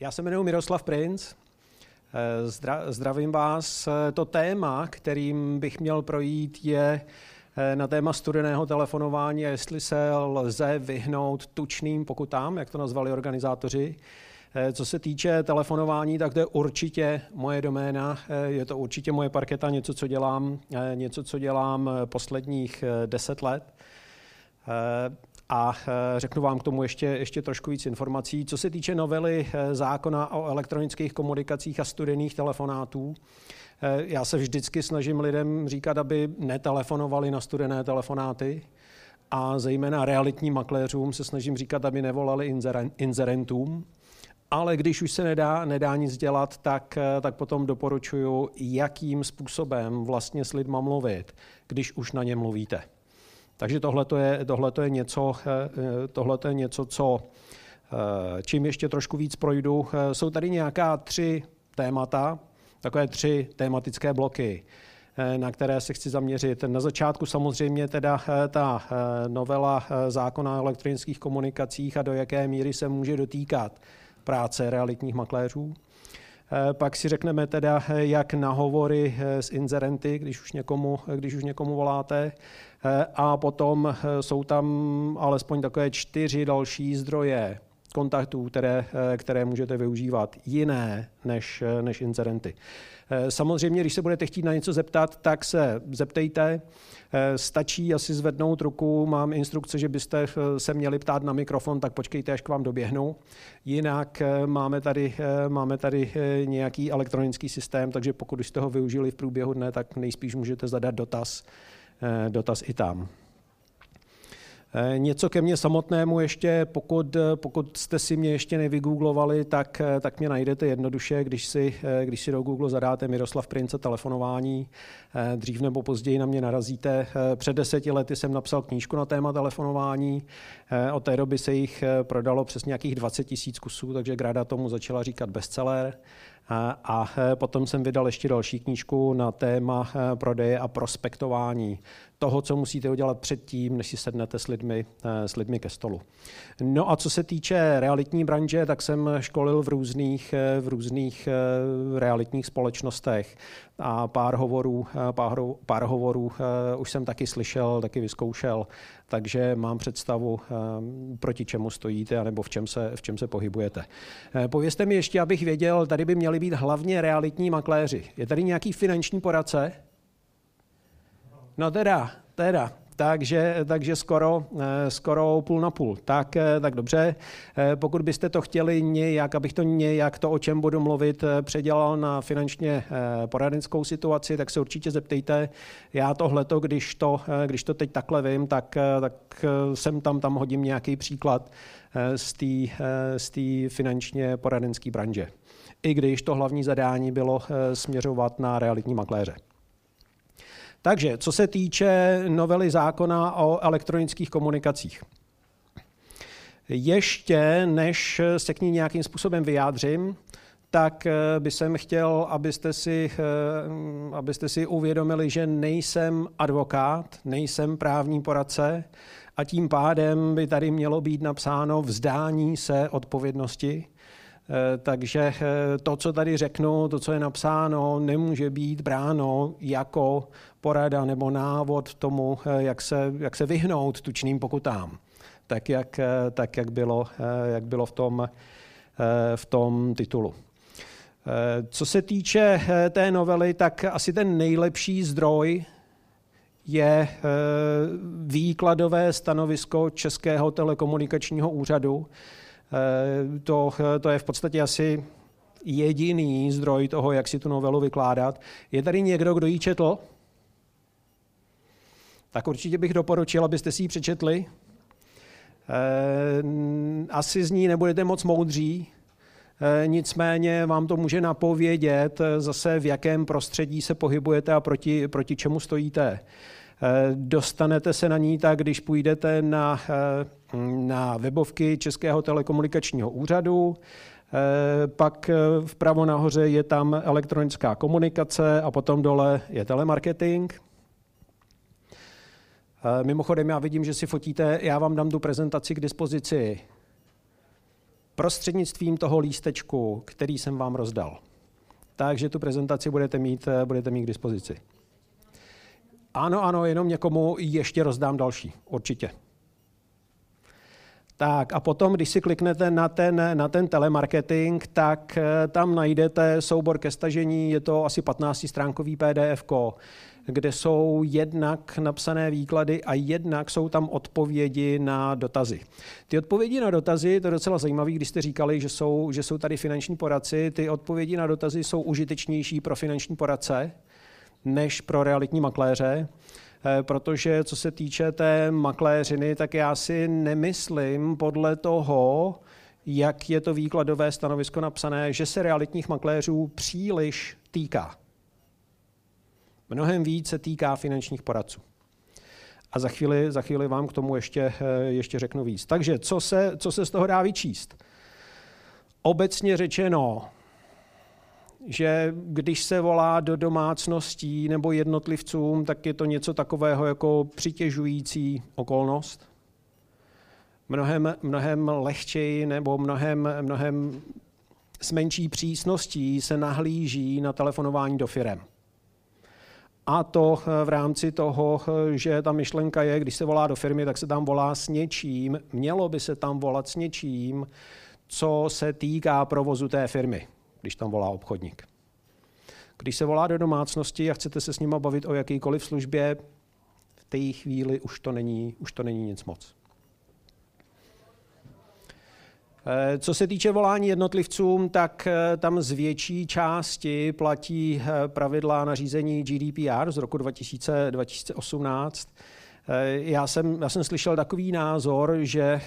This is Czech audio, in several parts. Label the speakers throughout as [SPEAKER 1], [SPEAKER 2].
[SPEAKER 1] Já se jmenuji Miroslav Princ. Zdra, zdravím vás. To téma, kterým bych měl projít, je eh, na téma studeného telefonování jestli se lze vyhnout tučným pokutám, jak to nazvali organizátoři. Eh, co se týče telefonování, tak to je určitě moje doména, eh, je to určitě moje parketa, něco, co dělám, něco, co dělám posledních deset let. A eh, řeknu vám k tomu ještě, ještě trošku víc informací. Co se týče novely eh, zákona o elektronických komunikacích a studených telefonátů, eh, já se vždycky snažím lidem říkat, aby netelefonovali na studené telefonáty a zejména realitním makléřům se snažím říkat, aby nevolali inzerentům. Ale když už se nedá, nedá nic dělat, tak, tak potom doporučuju, jakým způsobem vlastně s lidma mluvit, když už na ně mluvíte. Takže tohle je, tohleto je, něco, eh, eh, tohleto je něco, co eh, čím ještě trošku víc projdu. Jsou tady nějaká tři témata, takové tři tematické bloky, na které se chci zaměřit. Na začátku samozřejmě teda ta novela zákona o elektronických komunikacích a do jaké míry se může dotýkat práce realitních makléřů. Pak si řekneme teda, jak na hovory s inzerenty, když už někomu, když už někomu voláte, Eh, a potom eh, jsou tam alespoň takové čtyři další zdroje kontaktů, které, eh, které můžete využívat, jiné než, než incidenty. Samozřejmě, když se budete chtít na něco zeptat, tak se zeptejte. Stačí asi zvednout ruku, mám instrukce, že byste se měli ptát na mikrofon, tak počkejte, až k vám doběhnu. Jinak máme tady, máme tady nějaký elektronický systém, takže pokud jste ho využili v průběhu dne, tak nejspíš můžete zadat dotaz Eh, dotaz i tam. Eh, něco ke mně samotnému ještě, pokud, pokud jste si mě ještě nevygooglovali, tak, eh, tak mě najdete jednoduše, když si, když si do Google zadáte Miroslav Prince telefonování, dřív nebo později na mě narazíte. Před deseti lety jsem napsal knížku na téma telefonování, od té doby se jich prodalo přes nějakých 20 tisíc kusů, takže Grada tomu začala říkat bestseller. A potom jsem vydal ještě další knížku na téma eh, prodeje a prospektování toho, co musíte udělat předtím, než si sednete s lidmi, eh, s lidmi ke stolu. No a co se týče realitní branže, tak jsem školil v různých, eh, v různých realitních společnostech a pár hovorů, pár, pár hovorů už jsem taky slyšel, taky vyzkoušel, takže mám představu, proti čemu stojíte, nebo v čem se, v čem se pohybujete. Povězte mi ještě, abych věděl, tady by měli být hlavně realitní makléři. Je tady nějaký finanční poradce? No teda, teda. Takže, takže skoro, eh, skoro půl na půl. Tak, eh, tak dobře. Eh, pokud byste to chtěli nějak, abych to nějak to, o čem budu mluvit, předělal na finančně poradenskou situaci, tak se určitě zeptejte. Já tohleto, když to, když to teď takhle vím, tak, tak sem tam tam hodím nějaký příklad z té finančně poradenské branže i když to hlavní zadání bylo eh, směřovat na realitní makléře. Takže, co se týče novely zákona o elektronických komunikacích. Ještě než se k ní nějakým způsobem vyjádřím, tak eh, by jsem chtěl, abyste si, eh, abyste si uvědomili, že nejsem advokát, nejsem právní poradce a tím pádem by tady mělo být napsáno vzdání se odpovědnosti takže eh, to, co tady řeknu, to, co je napsáno, nemůže být bráno jako porada nebo návod tomu, eh, jak se, jak se vyhnout tučným pokutám, tak jak, tak jak, bylo, jak bylo v tom, v tom titulu. Co se týče té novely, tak asi ten nejlepší zdroj je výkladové stanovisko Českého telekomunikačního úřadu, Eh, to, to je v podstatě asi jediný zdroj toho, jak si tu novelu vykládat. Je tady někdo, kdo ji četl? Tak určitě bych doporučil, abyste si ji přečetli. Eh, asi z ní nebudete moc moudří, eh, nicméně vám to může napovědět zase, v jakém prostředí se pohybujete a proti, proti čemu stojíte. Dostanete se na ní tak, když půjdete na na webovky Českého telekomunikačního úřadu. Eh, pak eh, vpravo nahoře je tam elektronická komunikace a potom dole je telemarketing. Eh, mimochodem, já vidím, že si fotíte, já vám dám tu prezentaci k dispozici prostřednictvím toho lístečku, který jsem vám rozdal. Takže tu prezentaci budete mít, budete mít k dispozici. Ano, ano, jenom někomu ještě rozdám další, určitě. Tak a potom, když si kliknete na ten, na ten telemarketing, tak eh, tam najdete soubor ke stažení, je to asi 15-stránkový PDF, kde jsou jednak napsané výklady a jednak jsou tam odpovědi na dotazy. Ty odpovědi na dotazy, to je docela zajímavé, když jste říkali, že jsou, že jsou tady finanční poradci, ty odpovědi na dotazy jsou užitečnější pro finanční poradce než pro realitní makléře. Eh, protože co se týče té makléřiny, tak já si nemyslím podle toho, jak je to výkladové stanovisko napsané, že se realitních makléřů příliš týká. Mnohem víc se týká finančních poradců. A za chvíli, za chvíli vám k tomu ještě, eh, ještě řeknu víc. Takže co se, co se z toho dá vyčíst? Obecně řečeno, že když se volá do domácností nebo jednotlivcům, tak je to něco takového jako přitěžující okolnost. Mnohem, mnohem lehčeji nebo mnohem, mnohem s menší přísností se nahlíží na telefonování do firem. A to v rámci toho, že ta myšlenka je, když se volá do firmy, tak se tam volá s něčím, mělo by se tam volat s něčím, co se týká provozu té firmy když tam volá obchodník. Když se volá do domácnosti a chcete se s ním bavit o jakýkoliv službě, v té chvíli už to není, už to není nic moc. Eh, co se týče volání jednotlivcům, tak eh, tam z větší části platí eh, pravidla nařízení GDPR z roku 2000, 2018. Já jsem, já jsem slyšel takový názor, že,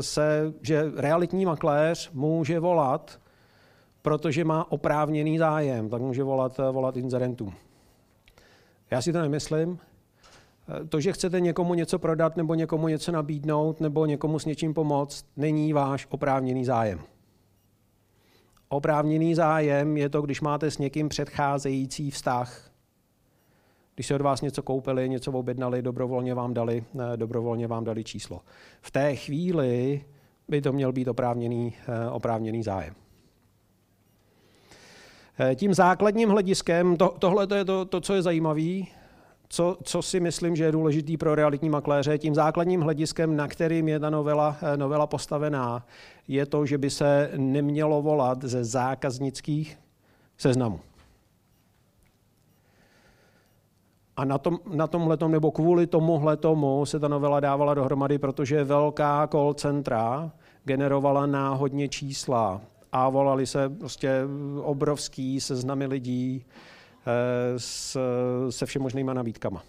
[SPEAKER 1] se, že realitní makléř může volat protože má oprávněný zájem, tak může volat, volat inzerentům. Já si to nemyslím. To, že chcete někomu něco prodat nebo někomu něco nabídnout nebo někomu s něčím pomoct, není váš oprávněný zájem. Oprávněný zájem je to, když máte s někým předcházející vztah. Když se od vás něco koupili, něco objednali, dobrovolně vám dali, dobrovolně vám dali číslo. V té chvíli by to měl být oprávněný, oprávněný zájem. Eh, tím základním hlediskem, to, tohle to je to, to, co je zajímavé, co, co si myslím, že je důležitý pro realitní makléře, tím základním hlediskem, na kterým je ta novela, eh, novela postavená, je to, že by se nemělo volat ze zákaznických seznamů. A na, tom, na tomhletom, nebo kvůli tomuhle tomu se ta novela dávala dohromady, protože velká call centra generovala náhodně čísla a volali se prostě obrovský seznamy lidí eh, s, se všemožnýma nabídkama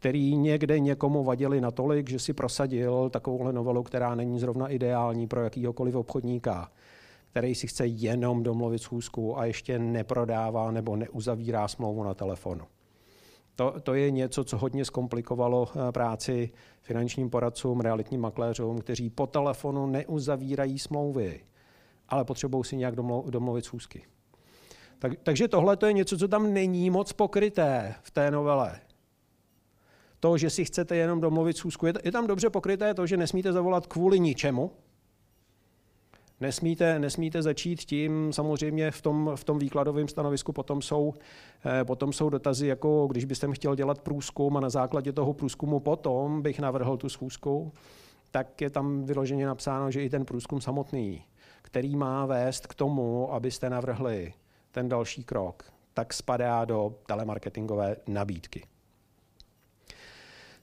[SPEAKER 1] který někde někomu vadili natolik, že si prosadil takovouhle novelu, která není zrovna ideální pro jakýhokoliv obchodníka, který si chce jenom domluvit schůzku a ještě neprodává nebo neuzavírá smlouvu na telefonu. To, to je něco, co hodně zkomplikovalo eh, práci finančním poradcům, realitním makléřům, kteří po telefonu neuzavírají smlouvy ale potřebují si nějak domluvit schůzky. Tak, takže tohle to je něco, co tam není moc pokryté v té novele. To, že si chcete jenom domluvit schůzku, je, je tam dobře pokryté to, že nesmíte zavolat kvůli ničemu. Nesmíte, nesmíte začít tím, samozřejmě v tom, v tom výkladovém stanovisku potom jsou, eh, potom jsou dotazy, jako když byste chtěl dělat průzkum a na základě toho průzkumu potom bych navrhl tu schůzku, tak je tam vyloženě napsáno, že i ten průzkum samotný který má vést k tomu, abyste navrhli ten další krok, tak spadá do telemarketingové nabídky.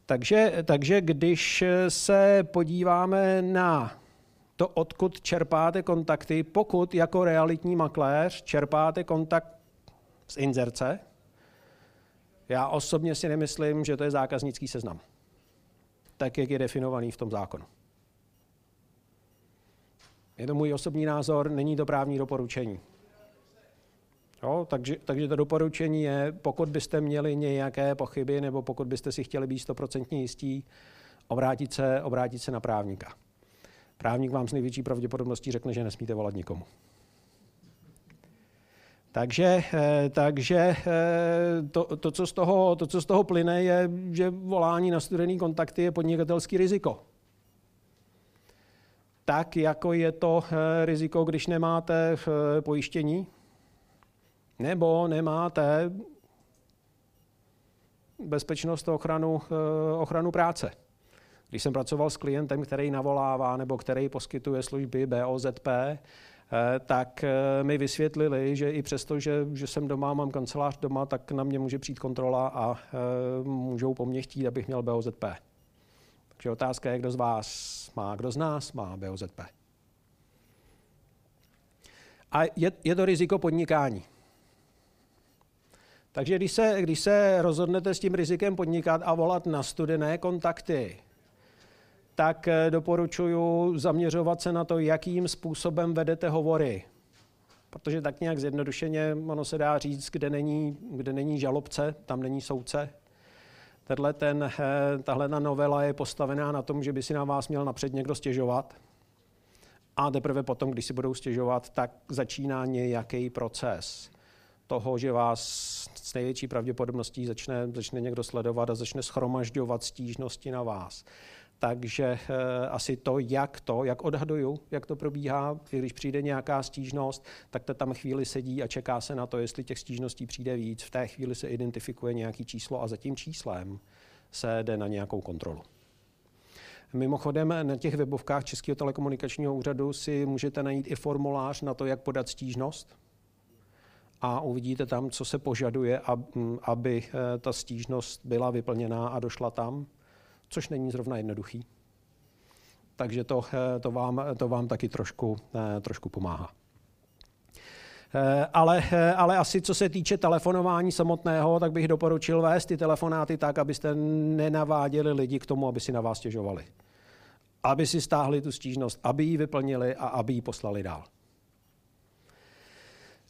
[SPEAKER 1] Takže, takže když se podíváme na to, odkud čerpáte kontakty, pokud jako realitní makléř čerpáte kontakt z inzerce, já osobně si nemyslím, že to je zákaznický seznam, tak jak je definovaný v tom zákonu. Je to můj osobní názor, není to právní doporučení. Jo, takže, takže to doporučení je, pokud byste měli nějaké pochyby nebo pokud byste si chtěli být stoprocentně jistí, obrátit se, obrátit se na právníka. Právník vám s největší pravděpodobností řekne, že nesmíte volat nikomu. Takže, eh, takže eh, to, to, co z toho, to, co z toho plyne, je, že volání na studený kontakty je podnikatelský riziko. Tak jako je to riziko, když nemáte pojištění, nebo nemáte bezpečnost a ochranu, ochranu práce. Když jsem pracoval s klientem, který navolává nebo který poskytuje služby BOZP, eh, tak eh, mi vysvětlili, že i přesto, že, že jsem doma, mám kancelář doma, tak na mě může přijít kontrola a eh, můžou po mně chtít, abych měl BOZP. Takže otázka je, kdo z vás má, kdo z nás má BOZP. A je, je to riziko podnikání. Takže když se, když se rozhodnete s tím rizikem podnikat a volat na studené kontakty, tak eh, doporučuji zaměřovat se na to, jakým způsobem vedete hovory. Protože tak nějak zjednodušeně ono se dá říct, kde není, kde není žalobce, tam není soudce. Tenhle ten, eh, tahle novela je postavená na tom, že by si na vás měl napřed někdo stěžovat. A teprve potom, když si budou stěžovat, tak začíná nějaký proces toho, že vás s největší pravděpodobností začne, začne někdo sledovat a začne schromažďovat stížnosti na vás. Takže eh, asi to, jak to, jak odhaduju, jak to probíhá, když přijde nějaká stížnost, tak to tam chvíli sedí a čeká se na to, jestli těch stížností přijde víc. V té chvíli se identifikuje nějaký číslo a za tím číslem se jde na nějakou kontrolu. Mimochodem na těch webovkách Českého telekomunikačního úřadu si můžete najít i formulář na to, jak podat stížnost. A uvidíte tam, co se požaduje, aby eh, ta stížnost byla vyplněná a došla tam což není zrovna jednoduchý. Takže to, eh, to, vám, to vám taky trošku, eh, trošku pomáhá. Eh, ale, ale asi co se týče telefonování samotného, tak bych doporučil vést ty telefonáty tak, abyste nenaváděli lidi k tomu, aby si na vás stěžovali. Aby si stáhli tu stížnost, aby ji vyplnili a aby ji poslali dál.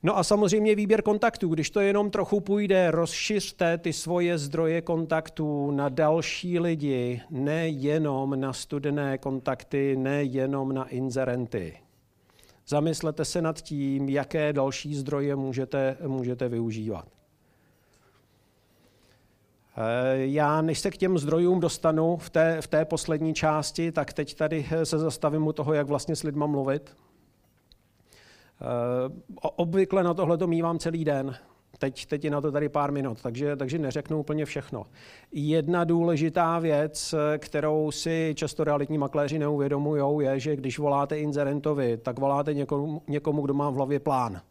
[SPEAKER 1] No a samozřejmě výběr kontaktů. Když to jenom trochu půjde, rozšiřte ty svoje zdroje kontaktů na další lidi, nejenom na studené kontakty, nejenom na inzerenty. Zamyslete se nad tím, jaké další zdroje můžete, můžete využívat. Eh, já, než se k těm zdrojům dostanu v té, v té poslední části, tak teď tady se zastavím u toho, jak vlastně s lidma mluvit. Eh, obvykle na tohle to mývám celý den. Teď, teď je na to tady pár minut, takže, takže neřeknu úplně všechno. Jedna důležitá věc, kterou si často realitní makléři neuvědomují, je, že když voláte inzerentovi, tak voláte někomu, někomu, kdo má v hlavě plán.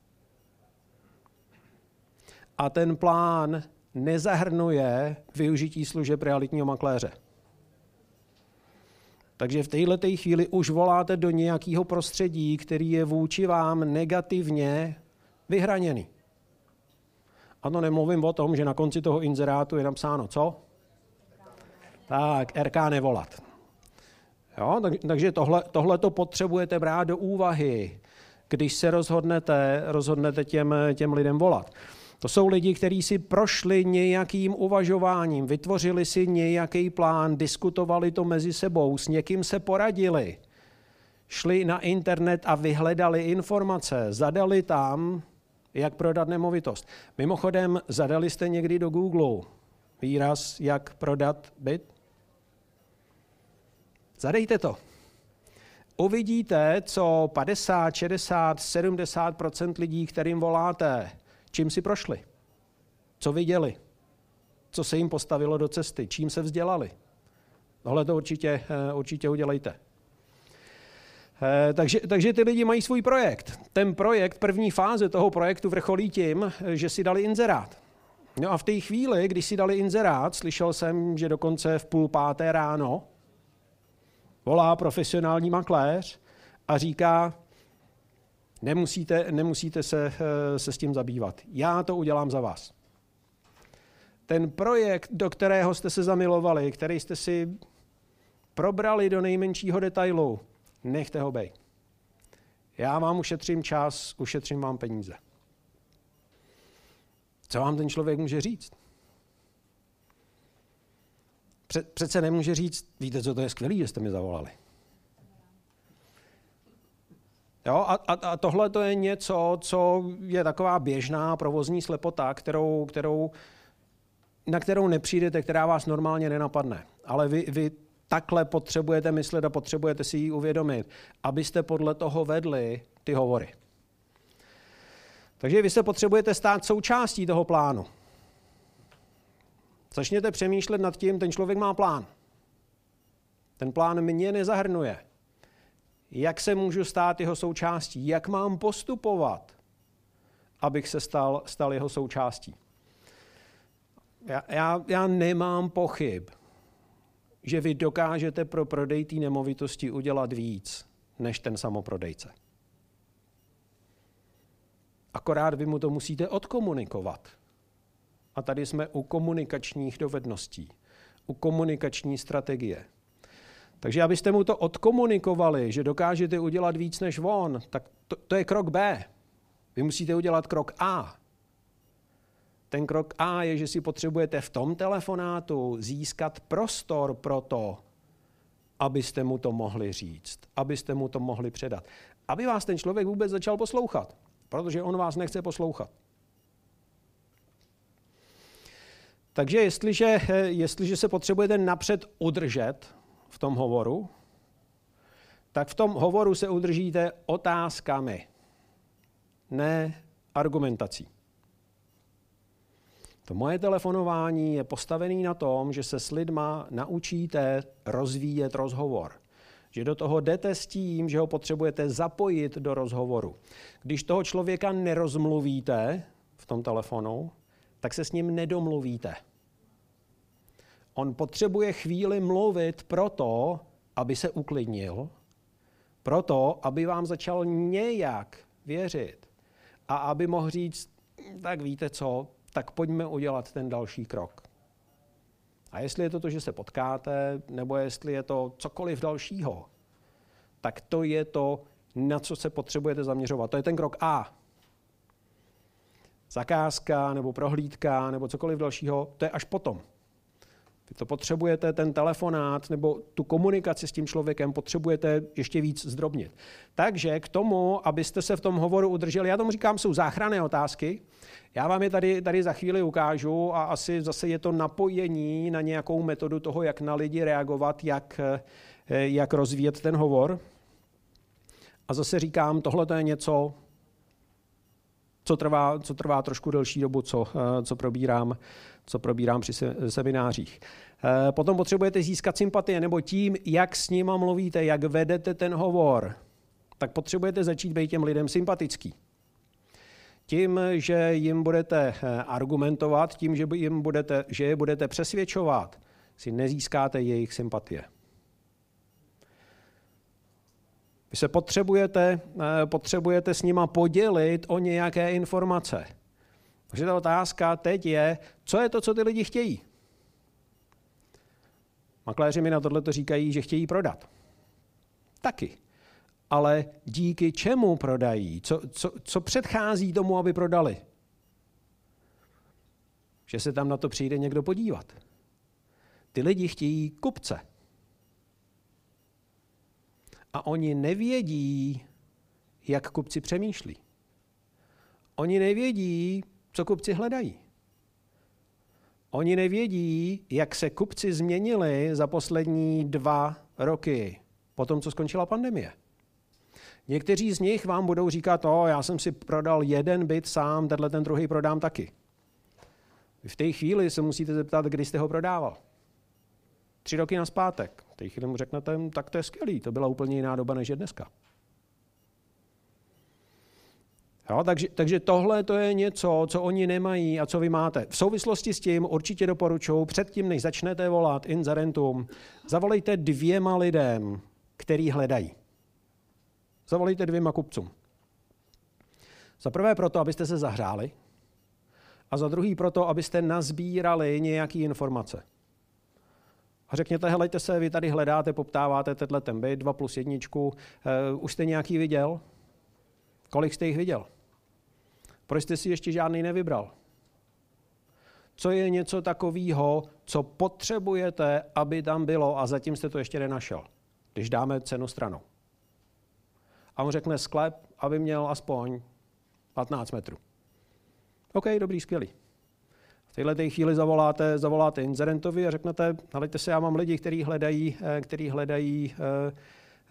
[SPEAKER 1] A ten plán nezahrnuje využití služeb realitního makléře. Takže v této chvíli už voláte do nějakého prostředí, který je vůči vám negativně vyhraněný. A nemluvím o tom, že na konci toho inzerátu je napsáno co? Tak, RK nevolat. Jo, tak, takže tohle, tohle to potřebujete brát do úvahy, když se rozhodnete, rozhodnete těm, těm lidem volat. To jsou lidi, kteří si prošli nějakým uvažováním, vytvořili si nějaký plán, diskutovali to mezi sebou, s někým se poradili, šli na internet a vyhledali informace, zadali tam, jak prodat nemovitost. Mimochodem, zadali jste někdy do Google výraz, jak prodat byt? Zadejte to. Uvidíte, co 50, 60, 70% lidí, kterým voláte, Čím si prošli? Co viděli? Co se jim postavilo do cesty? Čím se vzdělali? Tohle to určitě, eh, určitě udělejte. Eh, takže, takže ty lidi mají svůj projekt. Ten projekt, první fáze toho projektu vrcholí tím, že si dali inzerát. No a v té chvíli, když si dali inzerát, slyšel jsem, že dokonce v půl páté ráno volá profesionální makléř a říká, Nemusíte, nemusíte se, eh, se s tím zabývat. Já to udělám za vás. Ten projekt, do kterého jste se zamilovali, který jste si probrali do nejmenšího detailu, nechte ho být. Já vám ušetřím čas, ušetřím vám peníze. Co vám ten člověk může říct? Přece nemůže říct, víte, co to je skvělé, že jste mi zavolali. Jo? A, a, a tohle to je něco, co je taková běžná provozní slepota, kterou, kterou, na kterou nepřijdete, která vás normálně nenapadne. Ale vy, vy takhle potřebujete myslet a potřebujete si ji uvědomit, abyste podle toho vedli ty hovory. Takže vy se potřebujete stát součástí toho plánu. Začněte přemýšlet nad tím, ten člověk má plán. Ten plán mě nezahrnuje. Jak se můžu stát jeho součástí? Jak mám postupovat, abych se stal, stal jeho součástí? Já, já, já nemám pochyb, že vy dokážete pro prodej té nemovitosti udělat víc než ten samoprodejce. Akorát vy mu to musíte odkomunikovat. A tady jsme u komunikačních dovedností, u komunikační strategie. Takže abyste mu to odkomunikovali, že dokážete udělat víc než on, tak to, to je krok B. Vy musíte udělat krok A. Ten krok A je, že si potřebujete v tom telefonátu získat prostor pro to, abyste mu to mohli říct, abyste mu to mohli předat. Aby vás ten člověk vůbec začal poslouchat, protože on vás nechce poslouchat. Takže jestliže, jestliže se potřebujete napřed udržet v tom hovoru, tak v tom hovoru se udržíte otázkami, ne argumentací. To moje telefonování je postavené na tom, že se s lidma naučíte rozvíjet rozhovor. Že do toho jdete s tím, že ho potřebujete zapojit do rozhovoru. Když toho člověka nerozmluvíte v tom telefonu, tak se s ním nedomluvíte. On potřebuje chvíli mluvit proto, aby se uklidnil, proto, aby vám začal nějak věřit a aby mohl říct, tak víte co, tak pojďme udělat ten další krok. A jestli je to to, že se potkáte, nebo jestli je to cokoliv dalšího, tak to je to, na co se potřebujete zaměřovat. To je ten krok A. Zakázka nebo prohlídka nebo cokoliv dalšího, to je až potom. Vy to potřebujete, ten telefonát nebo tu komunikaci s tím člověkem potřebujete ještě víc zdrobnit. Takže k tomu, abyste se v tom hovoru udrželi, já tomu říkám, jsou záchranné otázky. Já vám je tady, tady za chvíli ukážu a asi zase je to napojení na nějakou metodu toho, jak na lidi reagovat, jak, jak rozvíjet ten hovor. A zase říkám, tohle to je něco, co trvá, co trvá trošku delší dobu, co, co probírám co probírám při seminářích. Eh, potom potřebujete získat sympatie, nebo tím, jak s nima mluvíte, jak vedete ten hovor, tak potřebujete začít být těm lidem sympatický. Tím, že jim budete eh, argumentovat, tím, že, jim budete, že je budete přesvědčovat, si nezískáte jejich sympatie. Vy se potřebujete, eh, potřebujete s nima podělit o nějaké informace. Takže ta otázka teď je, co je to, co ty lidi chtějí? Makléři mi na tohle říkají, že chtějí prodat. Taky. Ale díky čemu prodají? Co, co, co předchází tomu, aby prodali? Že se tam na to přijde někdo podívat. Ty lidi chtějí kupce. A oni nevědí, jak kupci přemýšlí. Oni nevědí, co kupci hledají. Oni nevědí, jak se kupci změnili za poslední dva roky, po tom, co skončila pandemie. Někteří z nich vám budou říkat, o, já jsem si prodal jeden byt sám, tenhle ten druhý prodám taky. V té chvíli se musíte zeptat, kdy jste ho prodával. Tři roky na zpátek. V té chvíli mu řeknete, tak to je skvělý, to byla úplně jiná doba, než je dneska. Jo, takže, takže tohle to je něco, co oni nemají a co vy máte. V souvislosti s tím určitě doporučuji, předtím, než začnete volat inzerentum, zavolejte dvěma lidem, který hledají. Zavolejte dvěma kupcům. Za prvé proto, abyste se zahráli a za druhý proto, abyste nazbírali nějaké informace. A řekněte, helejte se, vy tady hledáte, poptáváte tenhle ten byt, 2 plus jedničku, uh, už jste nějaký viděl? Kolik jste jich viděl? Proč jste si ještě žádný nevybral? Co je něco takového, co potřebujete, aby tam bylo a zatím jste to ještě nenašel, když dáme cenu stranou. A on řekne sklep, aby měl aspoň 15 metrů. OK, dobrý, skvělý. Této chvíli zavoláte, zavoláte inzerentovi a řeknete, hledajte se, já mám lidi, kteří hledají, eh, který hledají eh,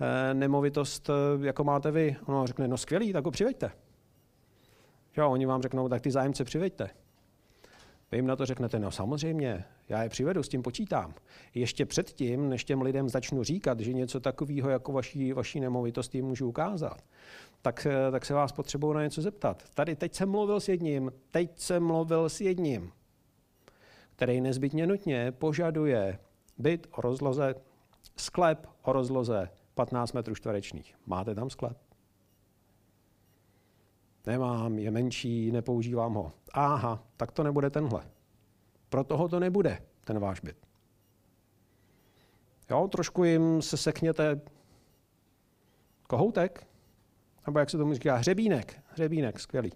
[SPEAKER 1] eh, nemovitost, jako máte vy. Ono řekne, no skvělý, tak ho přiveďte. Jo, oni vám řeknou, tak ty zájemce přiveďte. Vy jim na to řeknete, no samozřejmě, já je přivedu, s tím počítám. Ještě předtím, než těm lidem začnu říkat, že něco takového jako vaší, vaší nemovitosti můžu ukázat, tak, tak se vás potřebuji na něco zeptat. Tady teď jsem mluvil s jedním, teď jsem mluvil s jedním který nezbytně nutně požaduje byt o rozloze, sklep o rozloze 15 metrů čtverečných. Máte tam sklep? Nemám, je menší, nepoužívám ho. Aha, tak to nebude tenhle. Pro toho to nebude, ten váš byt. Jo, trošku jim se sekněte kohoutek, nebo jak se tomu říká, hřebínek. Hřebínek, skvělý.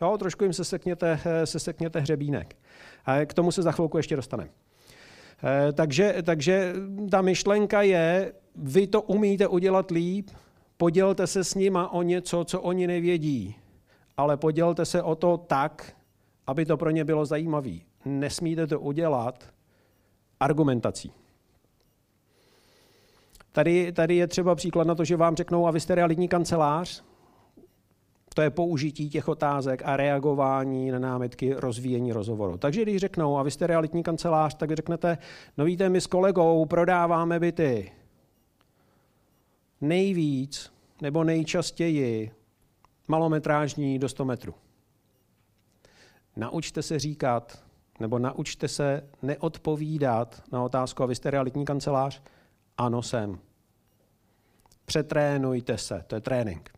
[SPEAKER 1] Jo, trošku jim se sekněte, se sekněte hřebínek. A k tomu se za chvilku ještě dostaneme. Eh, takže, takže ta myšlenka je, vy to umíte udělat líp, podělte se s nima o něco, co oni nevědí, ale podělte se o to tak, aby to pro ně bylo zajímavé. Nesmíte to udělat argumentací. Tady, tady je třeba příklad na to, že vám řeknou, a vy jste realitní kancelář, to je použití těch otázek a reagování na námitky rozvíjení rozhovoru. Takže když řeknou, a vy jste realitní kancelář, tak řeknete, no víte, my s kolegou prodáváme byty. Nejvíc nebo nejčastěji malometrážní do 100 metrů. Naučte se říkat, nebo naučte se neodpovídat na otázku, a vy jste realitní kancelář? Ano, jsem. Přetrénujte se, to je trénink.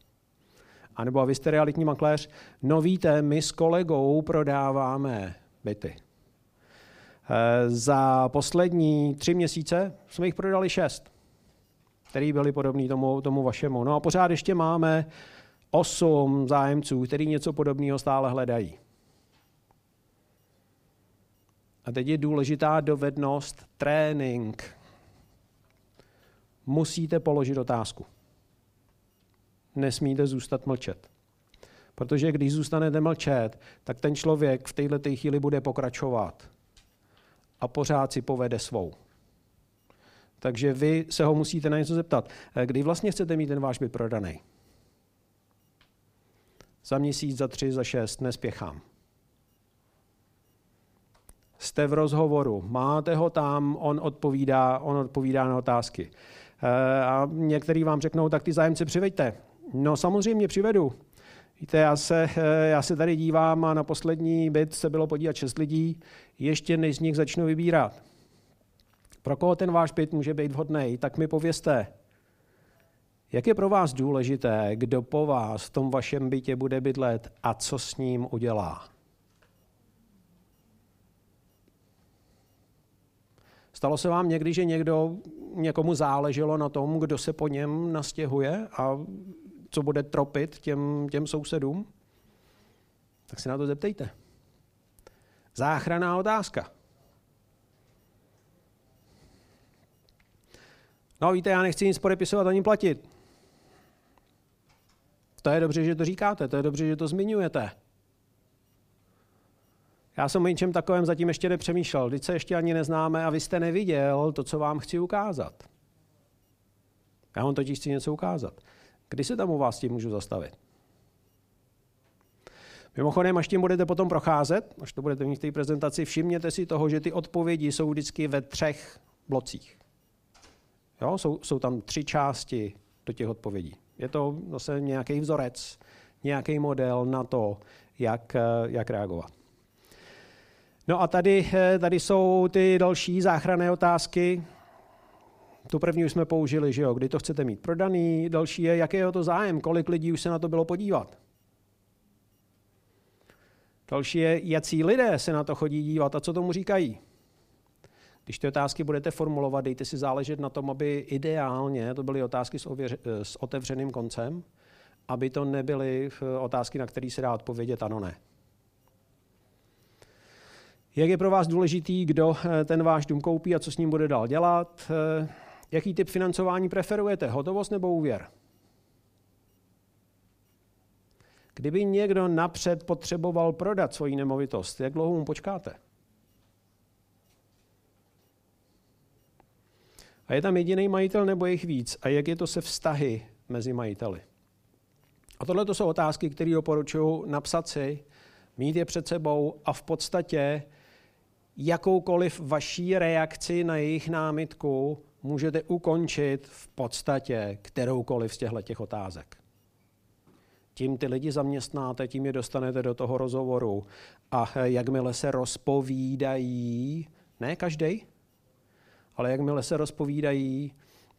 [SPEAKER 1] A nebo vy jste realitní makléř, no víte, my s kolegou prodáváme byty. Eh, za poslední tři měsíce jsme jich prodali šest, který byli podobný tomu, tomu vašemu. No a pořád ještě máme osm zájemců, který něco podobného stále hledají. A teď je důležitá dovednost, trénink. Musíte položit otázku nesmíte zůstat mlčet. Protože když zůstanete mlčet, tak ten člověk v této chvíli bude pokračovat a pořád si povede svou. Takže vy se ho musíte na něco zeptat. Kdy vlastně chcete mít ten váš byt prodaný? Za měsíc, za tři, za šest, nespěchám. Jste v rozhovoru, máte ho tam, on odpovídá, on odpovídá na otázky. Eh, a některý vám řeknou, tak ty zájemce přiveďte. No samozřejmě přivedu. Víte, já se, eh, já se tady dívám a na poslední byt se bylo podívat šest lidí, ještě než z nich začnu vybírat. Pro koho ten váš byt může být vhodný, tak mi povězte, jak je pro vás důležité, kdo po vás v tom vašem bytě bude bydlet a co s ním udělá. Stalo se vám někdy, že někdo, někomu záleželo na tom, kdo se po něm nastěhuje a co bude tropit těm, těm sousedům? Tak se na to zeptejte. Záchranná otázka. No víte, já nechci nic podepisovat ani platit. To je dobře, že to říkáte, to je dobře, že to zmiňujete. Já jsem o něčem takovém zatím ještě nepřemýšlel. Vždyť se ještě ani neznáme a vy jste neviděl to, co vám chci ukázat. Já vám totiž chci něco ukázat. Kdy se tam u vás tím můžu zastavit? Mimochodem, až tím budete potom procházet, až to budete mít v té prezentaci, všimněte si toho, že ty odpovědi jsou vždycky ve třech blocích. Jo, jsou, jsou tam tři části do těch odpovědí. Je to zase nějaký vzorec, nějaký model na to, jak, jak reagovat. No a tady, tady jsou ty další záchranné otázky. Tu první už jsme použili, že jo, kdy to chcete mít prodaný. Další je, jaký je to zájem, kolik lidí už se na to bylo podívat. Další je, jaký lidé se na to chodí dívat a co tomu říkají. Když ty otázky budete formulovat, dejte si záležet na tom, aby ideálně to byly otázky s, ověř, s otevřeným koncem, aby to nebyly eh, otázky, na které se dá odpovědět ano, ne. Jak je pro vás důležitý, kdo eh, ten váš dům koupí a co s ním bude dál dělat? Jaký typ financování preferujete, hotovost nebo úvěr? Kdyby někdo napřed potřeboval prodat svoji nemovitost, jak dlouho mu počkáte? A je tam jediný majitel nebo jich víc? A jak je to se vztahy mezi majiteli? A tohle to jsou otázky, které doporučuji napsat si, mít je před sebou a v podstatě jakoukoliv vaší reakci na jejich námitku můžete ukončit v podstatě kteroukoliv z těchto těch otázek. Tím ty lidi zaměstnáte, tím je dostanete do toho rozhovoru a jakmile se rozpovídají, ne každý, ale jakmile se rozpovídají,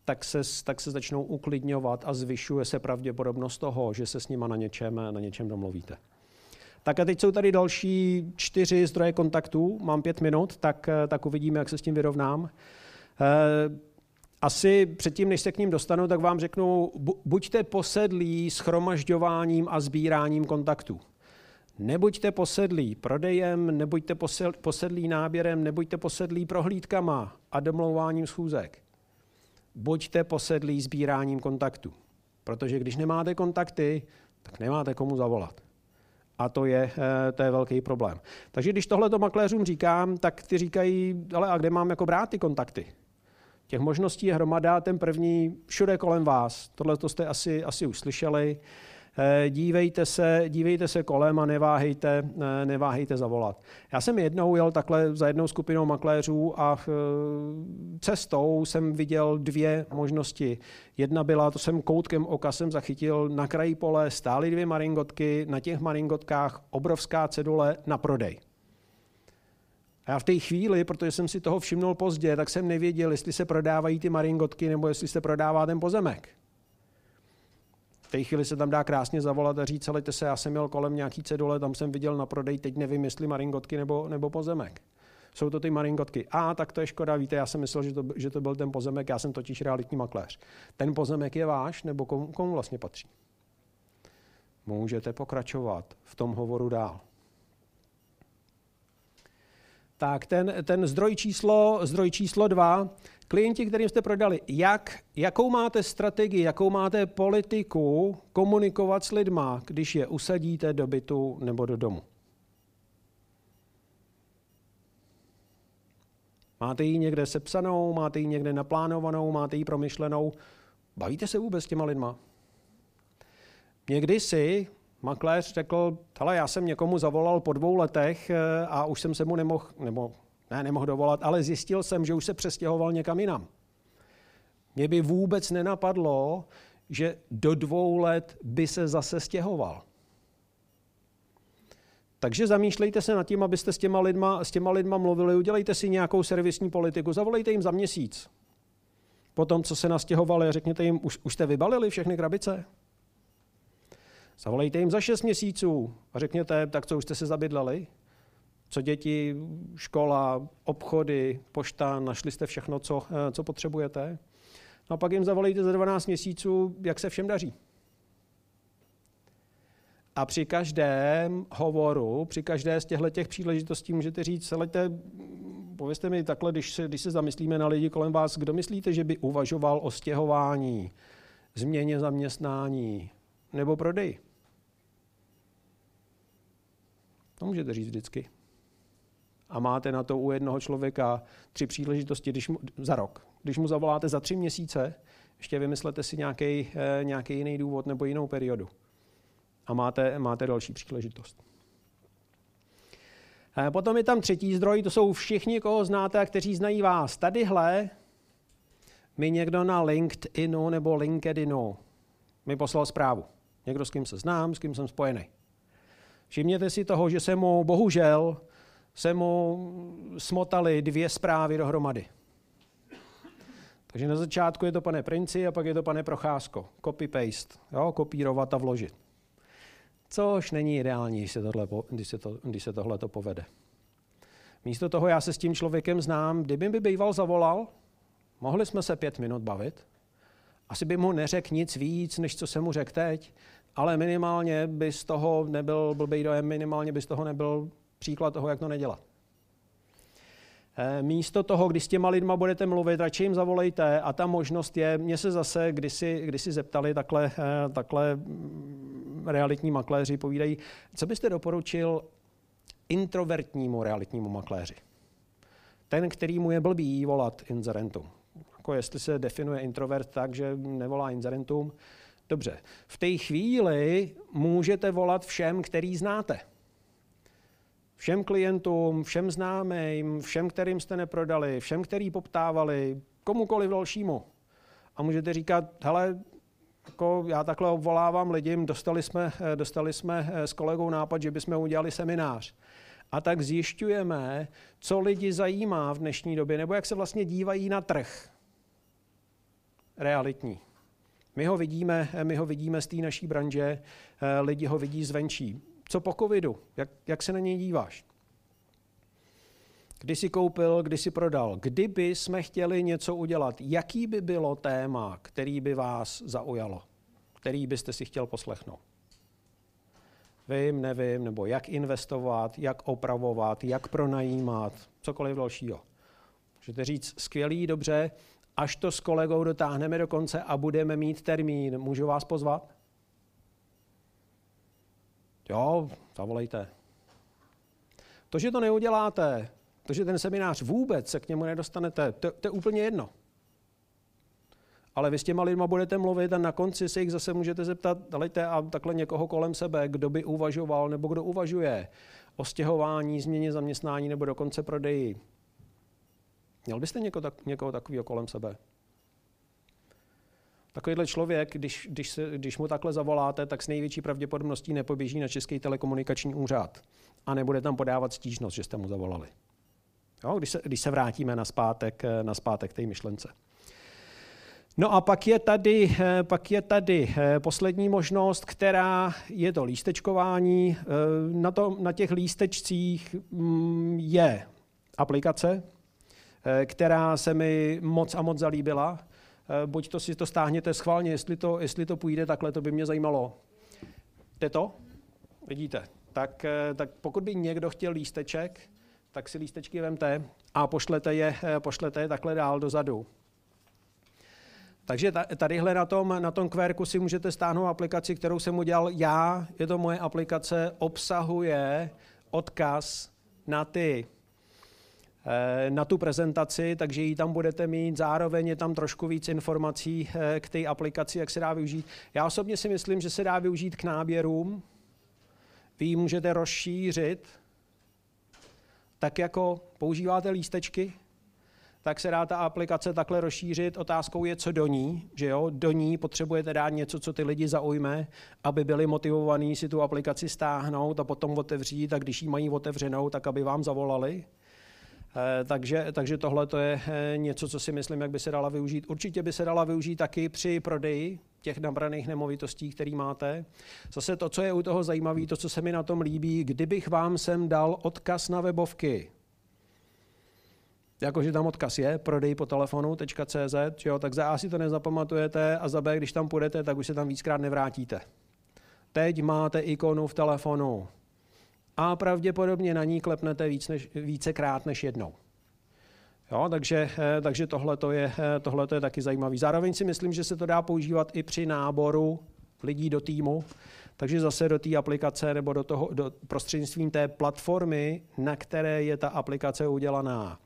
[SPEAKER 1] tak se, tak se začnou uklidňovat a zvyšuje se pravděpodobnost toho, že se s nima na něčem, na něčem domluvíte. Tak a teď jsou tady další čtyři zdroje kontaktů, mám pět minut, tak, tak uvidíme, jak se s tím vyrovnám. Asi předtím, než se k ním dostanu, tak vám řeknu, buďte posedlí schromažďováním a sbíráním kontaktů. Nebuďte posedlí prodejem, nebuďte posedlí náběrem, nebuďte posedlí prohlídkama a domlouváním schůzek. Buďte posedlí sbíráním kontaktů. Protože když nemáte kontakty, tak nemáte komu zavolat. A to je, eh, to je velký problém. Takže když tohle to makléřům říkám, tak ty říkají, ale a kde mám jako brát ty kontakty? Těch možností je hromada, ten první všude kolem vás. Tohle to jste asi, asi už slyšeli. Eh, dívejte se, dívejte se kolem a neváhejte, eh, neváhejte zavolat. Já jsem jednou jel takhle za jednou skupinou makléřů a eh, cestou jsem viděl dvě možnosti. Jedna byla, to jsem koutkem oka jsem zachytil, na kraji pole stály dvě maringotky, na těch maringotkách obrovská cedule na prodej. A já v té chvíli, protože jsem si toho všimnul pozdě, tak jsem nevěděl, jestli se prodávají ty maringotky nebo jestli se prodává ten pozemek. V té chvíli se tam dá krásně zavolat a říct, ale se, já jsem měl kolem nějaký cedule, tam jsem viděl na prodej, teď nevím, jestli maringotky nebo, nebo pozemek. Jsou to ty maringotky. A tak to je škoda, víte, já jsem myslel, že to, že to byl ten pozemek, já jsem totiž realitní makléř. Ten pozemek je váš, nebo komu, komu vlastně patří? Můžete pokračovat v tom hovoru dál. Tak ten, ten zdroj, číslo, zdroj číslo dva, klienti, kterým jste prodali, jak, jakou máte strategii, jakou máte politiku komunikovat s lidma, když je usadíte do bytu nebo do domu? Máte ji někde sepsanou, máte ji někde naplánovanou, máte ji promyšlenou? Bavíte se vůbec s těma lidma? Někdy si makléř řekl, hele, já jsem někomu zavolal po dvou letech eh, a už jsem se mu nemohl, nebo ne, nemohl dovolat, ale zjistil jsem, že už se přestěhoval někam jinam. Mě by vůbec nenapadlo, že do dvou let by se zase stěhoval. Takže zamýšlejte se nad tím, abyste s těma, lidma, s těma lidma mluvili, udělejte si nějakou servisní politiku, zavolejte jim za měsíc. Potom, co se nastěhovali, řekněte jim, už, už jste vybalili všechny krabice? Zavolejte jim za šest měsíců a řekněte, tak co už jste se zabydleli? Co děti, škola, obchody, pošta, našli jste všechno, co, eh, co potřebujete? No a pak jim zavolejte za 12 měsíců, jak se všem daří. A při každém hovoru, při každé z těchto těch příležitostí můžete říct, selejte, povězte mi takhle, když se, když se zamyslíme na lidi kolem vás, kdo myslíte, že by uvažoval o stěhování, změně zaměstnání nebo prodeji? To můžete říct vždycky. A máte na to u jednoho člověka tři příležitosti když mu, za rok. Když mu zavoláte za tři měsíce, ještě vymyslete si nějaký, eh, nějaký jiný důvod nebo jinou periodu. A máte, máte další příležitost. Eh, potom je tam třetí zdroj, to jsou všichni, koho znáte a kteří znají vás. Tadyhle mi někdo na LinkedInu nebo LinkedInu mi poslal zprávu. Někdo, s kým se znám, s kým jsem spojený. Všimněte si toho, že se mu bohužel se mu smotali dvě zprávy dohromady. Takže na začátku je to pane Princi a pak je to pane Procházko. Copy-paste, jo, kopírovat a vložit. Což není ideální, když se, tohle, když se, to, když se tohle to povede. Místo toho já se s tím člověkem znám, kdyby mi býval zavolal, mohli jsme se pět minut bavit, asi by mu neřekl nic víc, než co jsem mu řekl teď, ale minimálně by z toho nebyl blbý dojem, minimálně by z toho nebyl příklad toho, jak to nedělat. Eh, místo toho, když s těma lidma budete mluvit, radši jim zavolejte a ta možnost je, mě se zase kdysi, kdysi zeptali takhle, eh, takhle mm, realitní makléři, povídají, co byste doporučil introvertnímu realitnímu makléři? Ten, který mu je blbý volat inzerentům jako jestli se definuje introvert tak, že nevolá inzerentům. Dobře, v té chvíli můžete volat všem, který znáte. Všem klientům, všem známým, všem, kterým jste neprodali, všem, který poptávali, komukoliv dalšímu. A můžete říkat, hele, jako já takhle obvolávám lidi, dostali jsme, dostali jsme s kolegou nápad, že bychom udělali seminář. A tak zjišťujeme, co lidi zajímá v dnešní době, nebo jak se vlastně dívají na trh realitní. My ho vidíme, my ho vidíme z té naší branže, lidi ho vidí zvenčí. Co po covidu? Jak, jak se na něj díváš? Kdy jsi koupil, kdy jsi prodal? Kdyby jsme chtěli něco udělat, jaký by bylo téma, který by vás zaujalo? Který byste si chtěl poslechnout? Vím, nevím, nebo jak investovat, jak opravovat, jak pronajímat, cokoliv dalšího. Můžete říct, skvělý, dobře, až to s kolegou dotáhneme do konce a budeme mít termín, můžu vás pozvat? Jo, zavolejte. To, že to neuděláte, to, že ten seminář vůbec se k němu nedostanete, to, to je úplně jedno. Ale vy s těma lidma budete mluvit a na konci se jich zase můžete zeptat, dejte a takhle někoho kolem sebe, kdo by uvažoval nebo kdo uvažuje o stěhování, změně zaměstnání nebo dokonce prodeji. Měl byste někoho, tak, někoho takového kolem sebe? Takovýhle člověk, když, když, se, když mu takhle zavoláte, tak s největší pravděpodobností nepoběží na Český telekomunikační úřad a nebude tam podávat stížnost, že jste mu zavolali. Jo, když, se, když se vrátíme na zpátek, na zpátek té myšlence. No a pak je tady, pak je tady poslední možnost, která je to lístečkování. Na, to, na těch lístečcích mm, je aplikace, která se mi moc a moc zalíbila. Buď to si to stáhněte schválně, jestli to, jestli to půjde takhle, to by mě zajímalo. Jde to? Vidíte. Tak, tak pokud by někdo chtěl lísteček, tak si lístečky vemte a pošlete je, pošlete je takhle dál dozadu. Takže tadyhle na tom, na tom QRku si můžete stáhnout aplikaci, kterou jsem udělal já. Je to moje aplikace, obsahuje odkaz na ty eh, na tu prezentaci, takže ji tam budete mít. Zároveň je tam trošku víc informací eh, k té aplikaci, jak se dá využít. Já osobně si myslím, že se dá využít k náběrům. Vy ji můžete rozšířit, tak jako používáte lístečky, tak se dá ta aplikace takhle rozšířit. Otázkou je, co do ní, že jo, do ní potřebujete dát něco, co ty lidi zaujme, aby byli motivovaní si tu aplikaci stáhnout a potom otevřít a když ji mají otevřenou, tak aby vám zavolali. Eh, takže, takže tohle to je eh, něco, co si myslím, jak by se dala využít. Určitě by se dala využít taky při prodeji těch nabraných nemovitostí, který máte. Zase to, co je u toho zajímavé, to, co se mi na tom líbí, kdybych vám sem dal odkaz na webovky, jakože tam odkaz je, prodej po telefonu.cz, jo, tak za A si to nezapamatujete a za B, když tam půjdete, tak už se tam víckrát nevrátíte. Teď máte ikonu v telefonu a pravděpodobně na ní klepnete víc než, vícekrát než jednou. Jo, takže, eh, takže tohle je, eh, je taky zajímavé. Zároveň si myslím, že se to dá používat i při náboru lidí do týmu, takže zase do té aplikace nebo do toho, do prostřednictvím té platformy, na které je ta aplikace udělaná,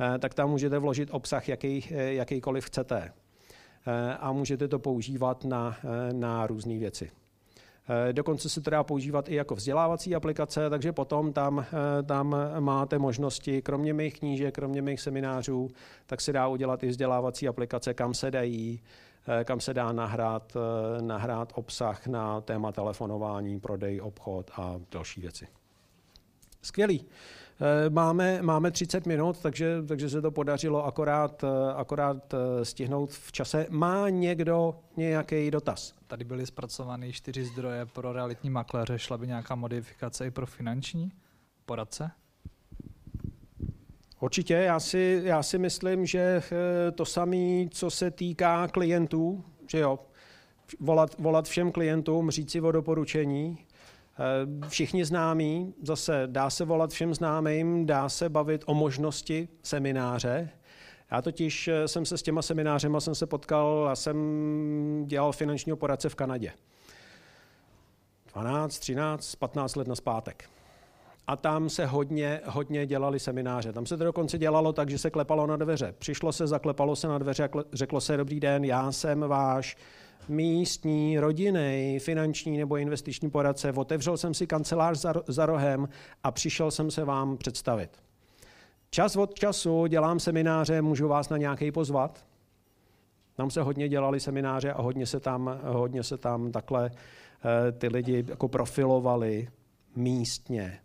[SPEAKER 1] Eh, tak tam můžete vložit obsah, jaký, jakýkoliv chcete. A můžete to používat na, na různé věci. Dokonce se to dá používat i jako vzdělávací aplikace, takže potom tam, tam máte možnosti, kromě mých knížek, kromě mých seminářů, tak se dá udělat i vzdělávací aplikace, kam se dají, kam se dá nahrát, nahrát obsah na téma telefonování, prodej, obchod a další věci. Skvělý. Eh, máme, máme 30 minut, takže, takže se to podařilo akorát, eh, akorát eh, stihnout v čase. Má někdo nějaký dotaz?
[SPEAKER 2] Tady byly zpracovány čtyři zdroje pro realitní makléře. Šla by nějaká modifikace i pro finanční poradce?
[SPEAKER 1] Určitě, já si, já si myslím, že to samé, co se týká klientů, že jo, volat, volat všem klientům, říct si o doporučení, všichni známí, zase dá se volat všem známým, dá se bavit o možnosti semináře. Já totiž eh, jsem se s těma seminářema jsem se potkal, já jsem dělal finančního poradce v Kanadě. 12, 13, 15 let na zpátek. a tam se hodně, hodně dělali semináře. Tam se to dokonce dělalo tak, že se klepalo na dveře. Přišlo se, zaklepalo se na dveře a řeklo se, dobrý den, já jsem váš místní, rodinný, finanční nebo investiční poradce. Otevřel jsem si kancelář za, za rohem a přišel jsem se vám představit. Čas od času dělám semináře, můžu vás na nějaký pozvat. Tam se hodně dělali semináře a hodně se tam, hodně se tam takhle eh, ty lidi jako profilovali místně.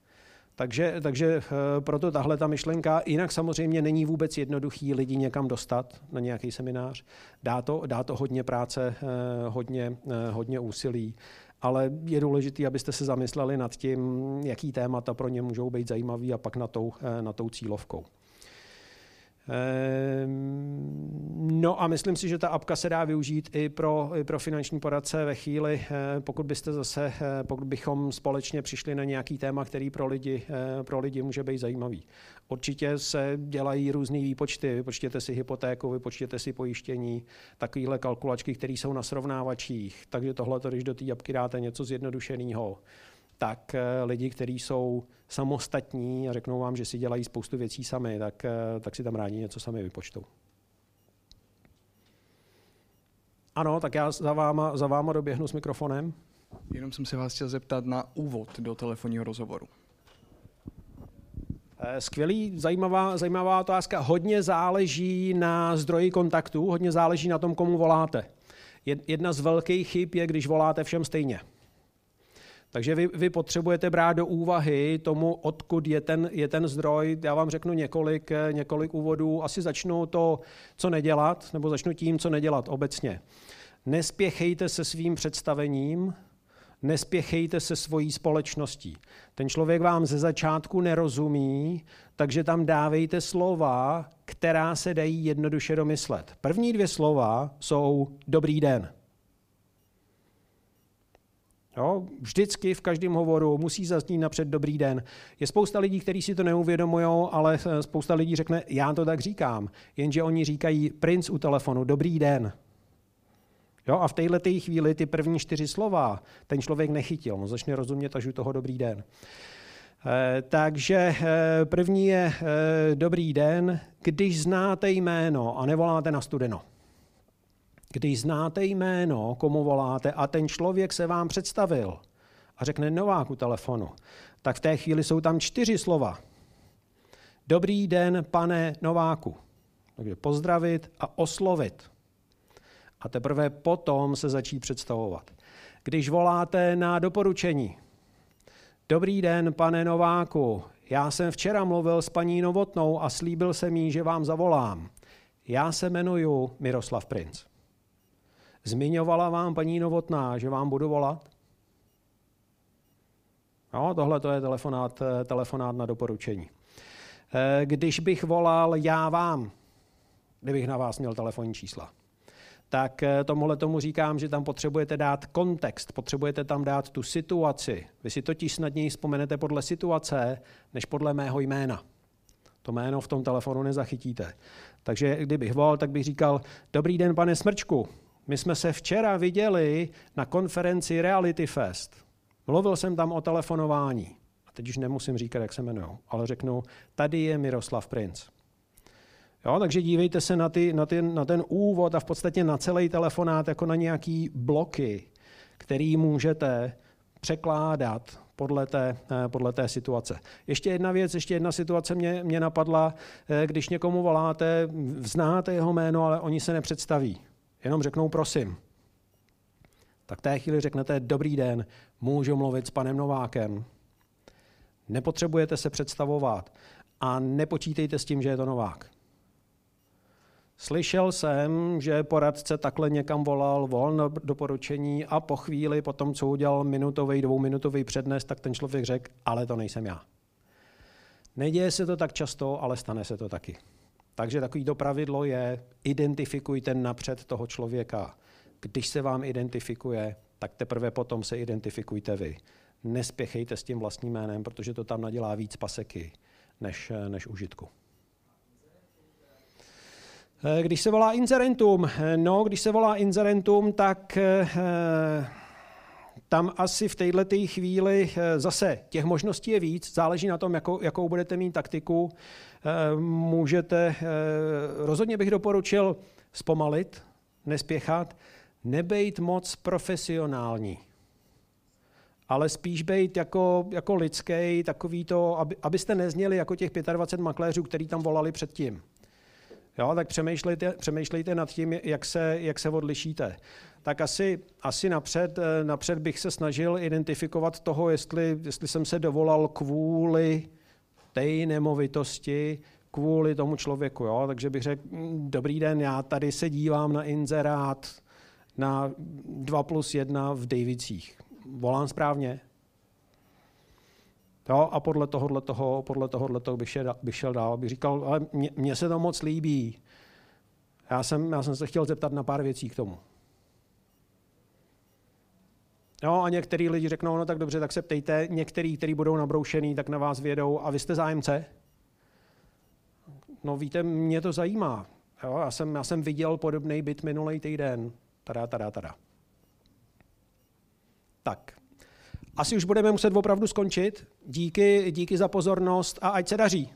[SPEAKER 1] Takže, takže eh, proto tahle ta myšlenka, jinak samozřejmě není vůbec jednoduchý lidi někam dostat na nějaký seminář. Dá to, dá to hodně práce, eh, hodně, hodně úsilí, ale je důležité, abyste se zamysleli nad tím, jaký témata pro ně můžou být zajímavý a pak na tou, na tou cílovkou. Ehm, no a myslím si, že ta apka se dá využít i pro, i pro finanční poradce ve chvíli, eh, pokud byste zase, eh, pokud bychom společně přišli na nějaký téma, který pro lidi, eh, pro lidi může být zajímavý. Určitě se dělají různé výpočty, vypočtěte si hypotéku, vypočtěte si pojištění, takovéhle kalkulačky, které jsou na srovnávačích, takže tohle, když do té apky dáte něco zjednodušeného, tak eh, lidi, kteří jsou samostatní a řeknou vám, že si dělají spoustu věcí sami, tak, eh, tak si tam rádi něco sami vypočtou. Ano, tak já za váma, za váma doběhnu s mikrofonem.
[SPEAKER 3] Jenom jsem se vás chtěl zeptat na úvod do telefonního rozhovoru.
[SPEAKER 1] Eh, skvělý, zajímavá, zajímavá otázka. Hodně záleží na zdroji kontaktu, hodně záleží na tom, komu voláte. Jedna z velkých chyb je, když voláte všem stejně. Takže vy, vy potřebujete brát do úvahy tomu, odkud je ten, je ten zdroj. Já vám řeknu několik, několik úvodů. Asi začnu to, co nedělat, nebo začnu tím, co nedělat obecně. Nespěchejte se svým představením, nespěchejte se svojí společností. Ten člověk vám ze začátku nerozumí, takže tam dávejte slova, která se dají jednoduše domyslet. První dvě slova jsou dobrý den. Jo, vždycky v každém hovoru musí zaznít napřed dobrý den. Je spousta lidí, kteří si to neuvědomují, ale eh, spousta lidí řekne, já to tak říkám. Jenže oni říkají princ u telefonu, dobrý den. Jo, a v této chvíli ty první čtyři slova ten člověk nechytil. On začne rozumět až u toho dobrý den. E, takže e, první je e, dobrý den, když znáte jméno a nevoláte na studeno když znáte jméno, komu voláte a ten člověk se vám představil a řekne Novák u telefonu, tak v té chvíli jsou tam čtyři slova. Dobrý den, pane Nováku. Takže pozdravit a oslovit. A teprve potom se začít představovat. Když voláte na doporučení, Dobrý den, pane Nováku. Já jsem včera mluvil s paní Novotnou a slíbil jsem jí, že vám zavolám. Já se jmenuji Miroslav Princ. Zmiňovala vám paní Novotná, že vám budu volat? No, tohle to je telefonát, telefonát na doporučení. Eh, když bych volal já vám, kdybych na vás měl telefonní čísla, tak eh, tomuhle tomu říkám, že tam potřebujete dát kontext, potřebujete tam dát tu situaci. Vy si totiž snadněji vzpomenete podle situace, než podle mého jména. To jméno v tom telefonu nezachytíte. Takže kdybych volal, tak bych říkal, dobrý den, pane Smrčku, my jsme se včera viděli na konferenci Reality Fest. Mluvil jsem tam o telefonování. A teď už nemusím říkat, jak se jmenují, ale řeknu, tady je Miroslav Princ. Jo, takže dívejte se na, ty, na, ty, na ten úvod a v podstatě na celý telefonát jako na nějaký bloky, který můžete překládat podle té, eh, podle té situace. Ještě jedna věc, ještě jedna situace mě, mě napadla, eh, když někomu voláte, znáte jeho jméno, ale oni se nepředstaví jenom řeknou prosím. Tak té chvíli řeknete dobrý den, můžu mluvit s panem Novákem. Nepotřebujete se představovat a nepočítejte s tím, že je to Novák. Slyšel jsem, že poradce takhle někam volal, volal na doporučení a po chvíli, potom co udělal minutový, dvouminutový přednes, tak ten člověk řekl, ale to nejsem já. Neděje se to tak často, ale stane se to taky. Takže takovýto pravidlo je, identifikujte napřed toho člověka. Když se vám identifikuje, tak teprve potom se identifikujte vy. Nespěchejte s tím vlastním jménem, protože to tam nadělá víc paseky než, než užitku. Když se volá inzerentum, no, když se volá inzerentum, tak tam asi v této chvíli eh, zase těch možností je víc, záleží na tom, jakou, jakou budete mít taktiku. Eh, můžete, rozhodně bych doporučil zpomalit, nespěchat, nebejt moc profesionální, ale spíš být jako, jako lidský, takový to, aby, abyste nezněli jako těch 25 makléřů, který tam volali předtím. Jo, tak přemýšlejte, přemýšlejte nad tím, jak se, jak se odlišíte. Tak asi, asi napřed, eh, napřed bych se snažil identifikovat toho, jestli, jestli jsem se dovolal kvůli té nemovitosti, kvůli tomu člověku. Jo? Takže bych řekl, hm, dobrý den, já tady se dívám na inzerát na 2 plus 1 v Davicích. Volám správně? Jo, a podle tohohle toho, podle tohohle toho bych, šel, bych šel dál. Bych říkal, ale mně se to moc líbí. Já jsem, já jsem se chtěl zeptat na pár věcí k tomu. Jo, a některý lidi řeknou, no tak dobře, tak se ptejte. Některý, kteří budou nabroušený, tak na vás vědou. A vy jste zájemce? No víte, mě to zajímá. Jo, já, jsem, já jsem viděl podobný byt minulý týden. Tada, tada, tada. Tak, asi už budeme muset opravdu skončit. Díky, díky za pozornost a ať se daří.